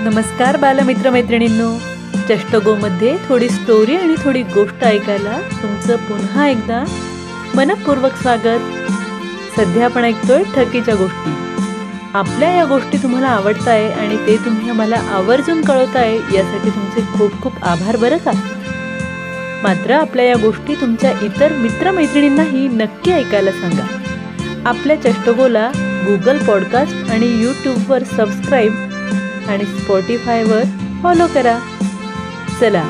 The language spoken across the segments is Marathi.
नमस्कार बालमित्रमैत्रिणींनो. चष्टगोमध्ये थोडी स्टोरी आणि थोडी गोष्ट ऐकायला तुमचं पुन्हा एकदा मनपूर्वक स्वागत. सध्या आपण ऐकतोय ठकीच्या गोष्टी. आपल्या या गोष्टी तुम्हाला आवडताय आहे आणि ते तुम्ही आम्हाला आवर्जून कळवताय यासाठी तुमचे खूप खूप आभार बरं का? मात्र आपल्या या गोष्टी तुमच्या इतर मित्रमैत्रिणींनाही नक्की ऐकायला सांगा. आपल्या चष्टगोला गुगल पॉडकास्ट आणि यूट्यूबवर सबस्क्राईब आणि स्पॉटीफायवर फॉलो करा. चला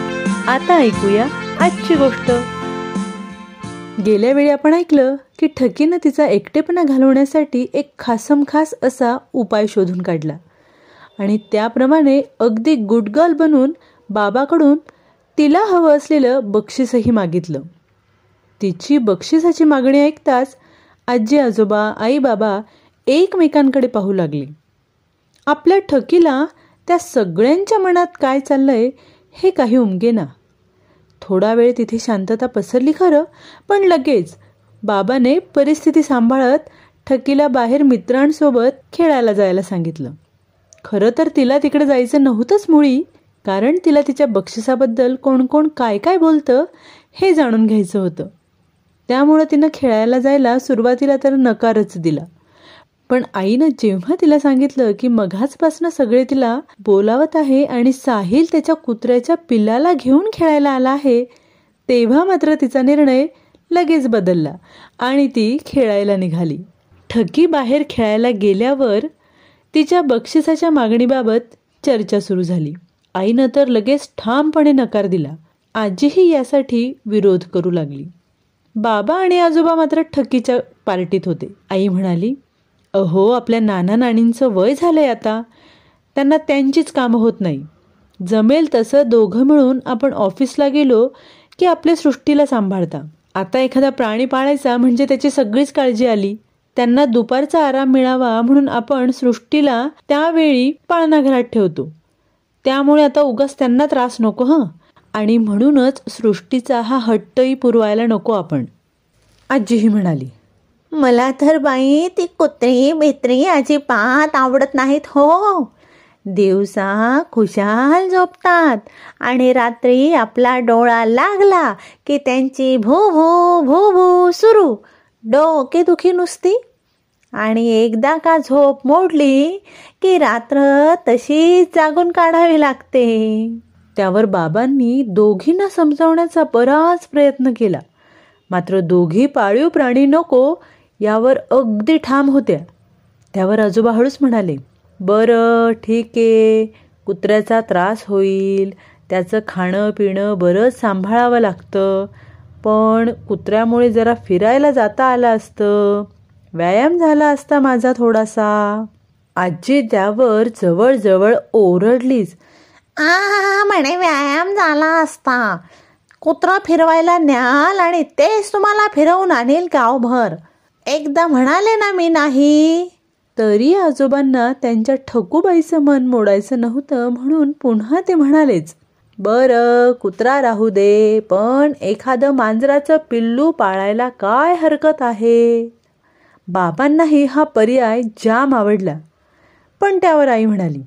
आता ऐकूया आजची गोष्ट. गेल्या वेळी आपण ऐकलं की ठकीनं तिचा एकटेपणा घालवण्यासाठी एक खासम खास असा उपाय शोधून काढला. आणि त्याप्रमाणे अगदी गुडगर्ल बनून बाबाकडून तिला हवं असलेलं बक्षीसही मागितलं. तिची बक्षिसाची मागणी ऐकताच आजी आजोबा आई बाबा एकमेकांकडे पाहू लागले. आपल्या ठकीला त्या सगळ्यांच्या मनात काय चाललंय हे काही उमगेना. थोडा वेळ तिथे शांतता पसरली खरं पण लगेच बाबाने परिस्थिती सांभाळत ठकीला बाहेर मित्रांसोबत खेळायला जायला सांगितलं. खरं तर तिला तिकडे जायचं नव्हतंच मुळी कारण तिला तिच्या बक्षिसाबद्दल कोण कोण काय काय बोलतं हे जाणून घ्यायचं होतं. त्यामुळं तिनं खेळायला जायला सुरुवातीला तर नकारच दिला. पण आईनं जेव्हा तिला सांगितलं की मघाचपासनं सगळे तिला बोलावत आहे आणि साहिल त्याच्या कुत्र्याच्या पिल्लाला घेऊन खेळायला आला आहे तेव्हा मात्र तिचा निर्णय लगेच बदलला आणि ती खेळायला निघाली. ठकी बाहेर खेळायला गेल्यावर तिच्या बक्षिसाच्या मागणीबाबत चर्चा सुरू झाली. आईनं तर लगेच ठामपणे नकार दिला. आजीही यासाठी विरोध करू लागली. बाबा आणि आजोबा मात्र ठकीच्या पार्टीत होते. आई म्हणाली अहो आपल्या नाना नाणींचं वय झालंय आता. त्यांना त्यांचीच कामं होत नाही. जमेल तसं दोघं मिळून आपण ऑफिसला गेलो की आपल्या सृष्टीला सांभाळता. आता एखादा प्राणी पाळायचा म्हणजे त्याची सगळीच काळजी आली. त्यांना दुपारचा आराम मिळावा म्हणून आपण सृष्टीला त्यावेळी पाळणाघरात ठेवतो. त्यामुळे आता उगाच त्यांना त्रास नको हं? आणि म्हणूनच सृष्टीचा हा हट्टही पुरवायला नको आपण. आजीही म्हणाली मला तर बाई ती कुत्री बित्री अजिबात आवडत नाहीत हो. दिवसा खुशाल झोपतात आणि रात्री आपला डोळा लागला की त्यांची भू भू भू भू सुरू. डोके दुखी नुसती. आणि एकदा का झोप मोडली की रात्र तशीच जागून काढावी लागते. त्यावर बाबांनी दोघींना समजावण्याचा बराच प्रयत्न केला. मात्र दोघी पाळीव प्राणी नको यावर अगदी ठाम होत्या. त्यावर आजोबा हळूच म्हणाले बरं ठीक आहे. कुत्र्याचा त्रास होईल. त्याचं खाणं पिणं बरंच सांभाळावं लागतं. पण कुत्र्यामुळे जरा फिरायला जाता आलं असतं. व्यायाम झाला असता माझा थोडासा. आजी त्यावर जवळजवळ ओरडलीच आ म्हणे व्यायाम झाला असता. कुत्रा फिरवायला न्याल आणि तेच तुम्हाला फिरवून आणेल गावभर. एकदा म्हणाले ना मी नाही तरी आजोबांना त्यांच्या ठकूबाईचं मन मोडायचं नव्हतं म्हणून पुन्हा ते म्हणालेच बरं कुत्रा राहू दे पण एखादं मांजराचं पिल्लू पाळायला काय हरकत आहे? बाबांनाही हा पर्याय जाम आवडला. पण त्यावर आई म्हणाली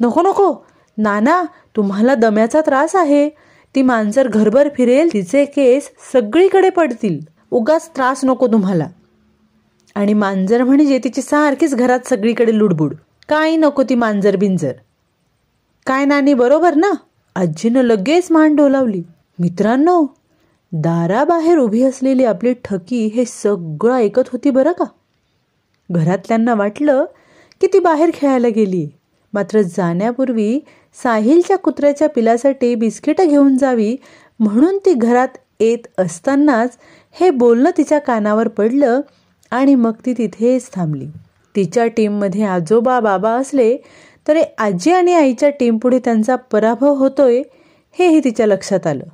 नको नको नाना तुम्हाला दम्याचा त्रास आहे. ती मांजर घरभर फिरेल तिचे केस सगळीकडे पडतील. उगाच त्रास नको तुम्हाला. आणि मांजर म्हणजे तिची सारखीच घरात सगळीकडे लुडबुड. काय नको ती मांजर बिंजर. काय नानी बरोबर ना? आजीनं लगेच मान डोलावली. मित्रांनो दाराबाहेर उभी असलेली आपली ठकी हे सगळं ऐकत होती बरं का? घरातल्यांना वाटलं की ती बाहेर खेळायला गेली. मात्र जाण्यापूर्वी साहिलच्या कुत्र्याच्या पिलासाठी बिस्किटं घेऊन जावी म्हणून ती घरात येत असतानाच हे बोलणं तिच्या कानावर पडलं आणि मग ती तिथेच थांबली. तिच्या टीममध्ये आजोबा बाबा असले तरी आजी आणि आईच्या टीमपुढे त्यांचा पराभव होतोय हेही तिच्या लक्षात आलं.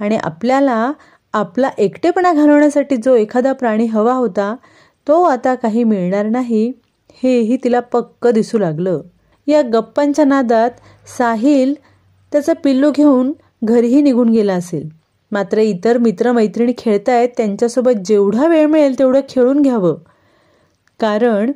आणि आपल्याला आपला एकटेपणा घालवण्यासाठी जो एखादा प्राणी हवा होता तो आता काही मिळणार नाही हेही तिला पक्क दिसू लागलं. या गप्पांच्या नादात साहिल त्याचं पिल्लू घेऊन घरीही निघून गेला असेल. मात्र इतर मित्रमैत्रिणी खेळतायत त्यांच्यासोबत जेवढा वेळ मिळेल तेवढं खेळून घ्यावं. कारण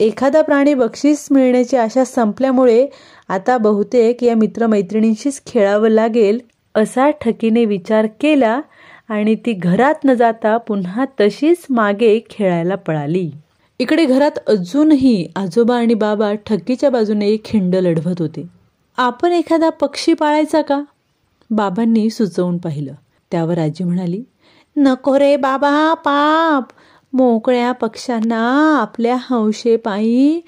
एखादा प्राणी बक्षीस मिळण्याची आशा संपल्यामुळे आता बहुतेक या मित्रमैत्रिणींशीच खेळावं लागेल असा ठकीने विचार केला आणि ती घरात न जाता पुन्हा तशीच मागे खेळायला पळाली. इकडे घरात अजूनही आजोबा आणि बाबा ठकीच्या बाजूने खिंड लढवत होते. आपण एखादा पक्षी पाळायचा का? बाबांनी सुचवून पाहिलं. त्यावर आजी म्हणाली नको रे बाबा पाप. मोकळ्या पक्ष्यांना आपल्या हौशेपायी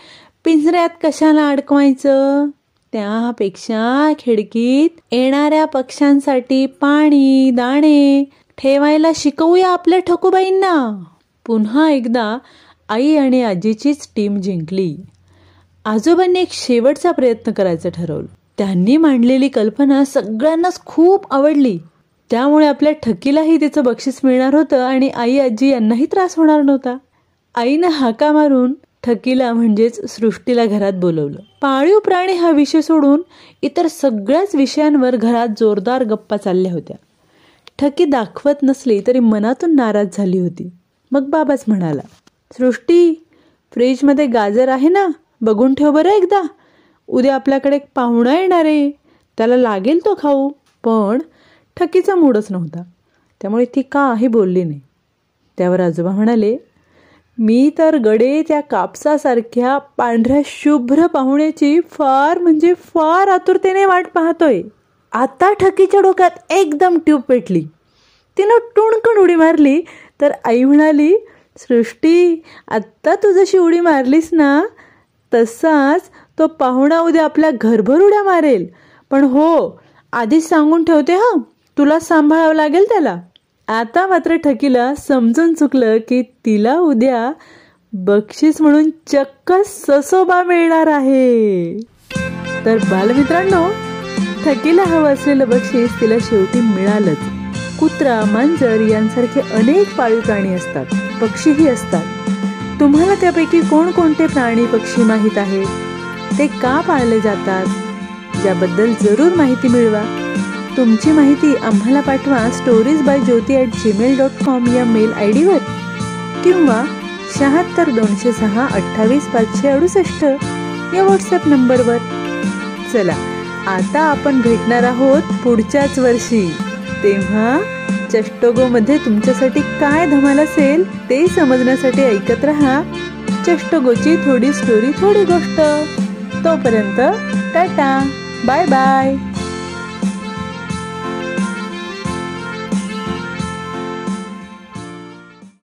पिंजऱ्यात कशाला अडकवायचं? त्यापेक्षा खिडकीत येणाऱ्या पक्ष्यांसाठी पाणी दाणे ठेवायला शिकवूया आपल्या ठकूबाईंना. पुन्हा एकदा आई आणि आजीचीच टीम जिंकली. आजोबांनी एक शेवटचा प्रयत्न करायचं ठरवलं. त्यांनी मांडलेली कल्पना सगळ्यांनाच खूप आवडली. त्यामुळे आपल्या ठकीलाही तिचं बक्षीस मिळणार होतं आणि आई आजी यांनाही त्रास होणार नव्हता. आईनं हाका मारून ठकीला म्हणजेच सृष्टीला घरात बोलवलं. पाळीव प्राणी हा विषय सोडून इतर सगळ्याच विषयांवर घरात जोरदार गप्पा चालल्या होत्या. ठकी दाखवत नसली तरी मनातून नाराज झाली होती. मग बाबाच म्हणाला सृष्टी फ्रीजमध्ये गाजर आहे ना? बघून ठेव बरं एकदा. उद्या आपल्याकडे एक पाहुणा येणार आहे. त्याला लागेल तो खाऊ. पण ठकीचा मूडच नव्हता. त्यामुळे ती काही बोलली नाही. त्यावर आजोबा म्हणाले मी तर गडे त्या कापसासारख्या पांढऱ्या शुभ्र पाहुण्याची फार म्हणजे फार आतुरतेने वाट पाहतोय. आता ठकीच्या डोक्यात एकदम ट्यूब पेटली. तिनं टुणकण उडी मारली तर आई म्हणाली सृष्टी आत्ता तू जशी उडी मारलीस ना तसाच तो पाहुणा उद्या आपल्या घरभर उड्या मारेल. पण हो आधीच सांगून ठेवते हं. तुला सांभाळावं लागेल त्याला. आता मात्र ठकीला समजून चुकलं की तिला उद्या बक्षीस म्हणून चक्क ससोबा मिळणार आहे. तर बालमित्रांनो ठकीला हवं असलेलं बक्षीस तिला शेवटी मिळालंच. कुत्रा मांजर यांसारखे अनेक पाळीव प्राणी असतात पक्षीही असतात. तुम्हाला त्यापैकी कोणकोणते प्राणी पक्षी माहीत आहेत? ते का पाळले जातात? याबद्दल जरूर माहिती मिळवा. तुमची माहिती आम्हाला पाठवा stories by Jyoti at Gmail dot com या मेल आय डीवर किंवा शहात्तर दोनशे सहा अठ्ठावीस पाचशे अडुसष्ट या व्हॉट्सअप नंबरवर चला आता आपण भेटणार आहोत पुढच्याच वर्षी. तेव्हा चष्टोगोमध्ये तुमच्यासाठी काय धमाल असेल ते समजण्यासाठी ऐकत राहा. चष्टोगोची थोडी स्टोरी थोडी गोष्ट. तोपर्यंत टाटा बाय बाय